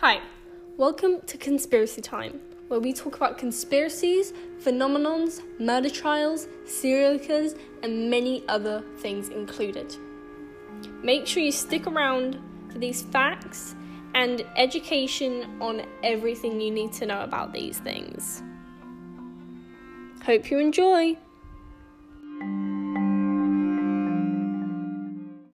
Hi, welcome to Conspiracy Time, where we talk about conspiracies, phenomenons, murder trials, serial killers, and many other things included. Make sure you stick around for these facts and education on everything you need to know about these things. Hope you enjoy!